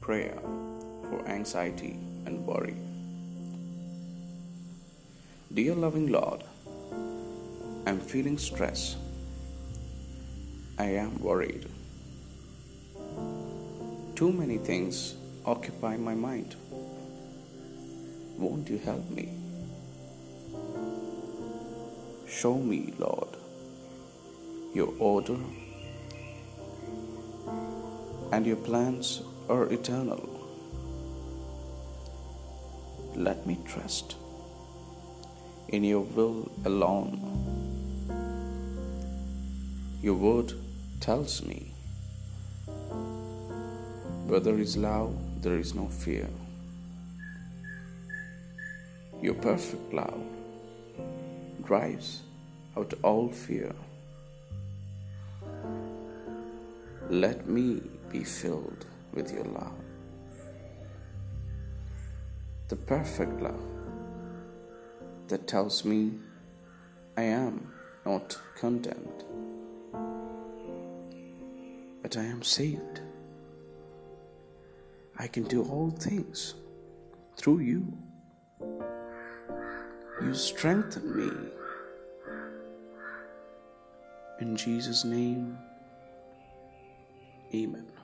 prayer for anxiety and worry. Dear loving Lord, I'm feeling stress. I am worried. Too many things occupy my mind. Won't you help me? Show me, Lord, your order and your plans are eternal. Let me trust in your will alone. Your word tells me where there is love, there is no fear. Your perfect love drives out all fear. Let me be filled with your love. The perfect love that tells me I am not condemned, but I am saved. I can do all things through you. You strengthen me. In Jesus' name, amen.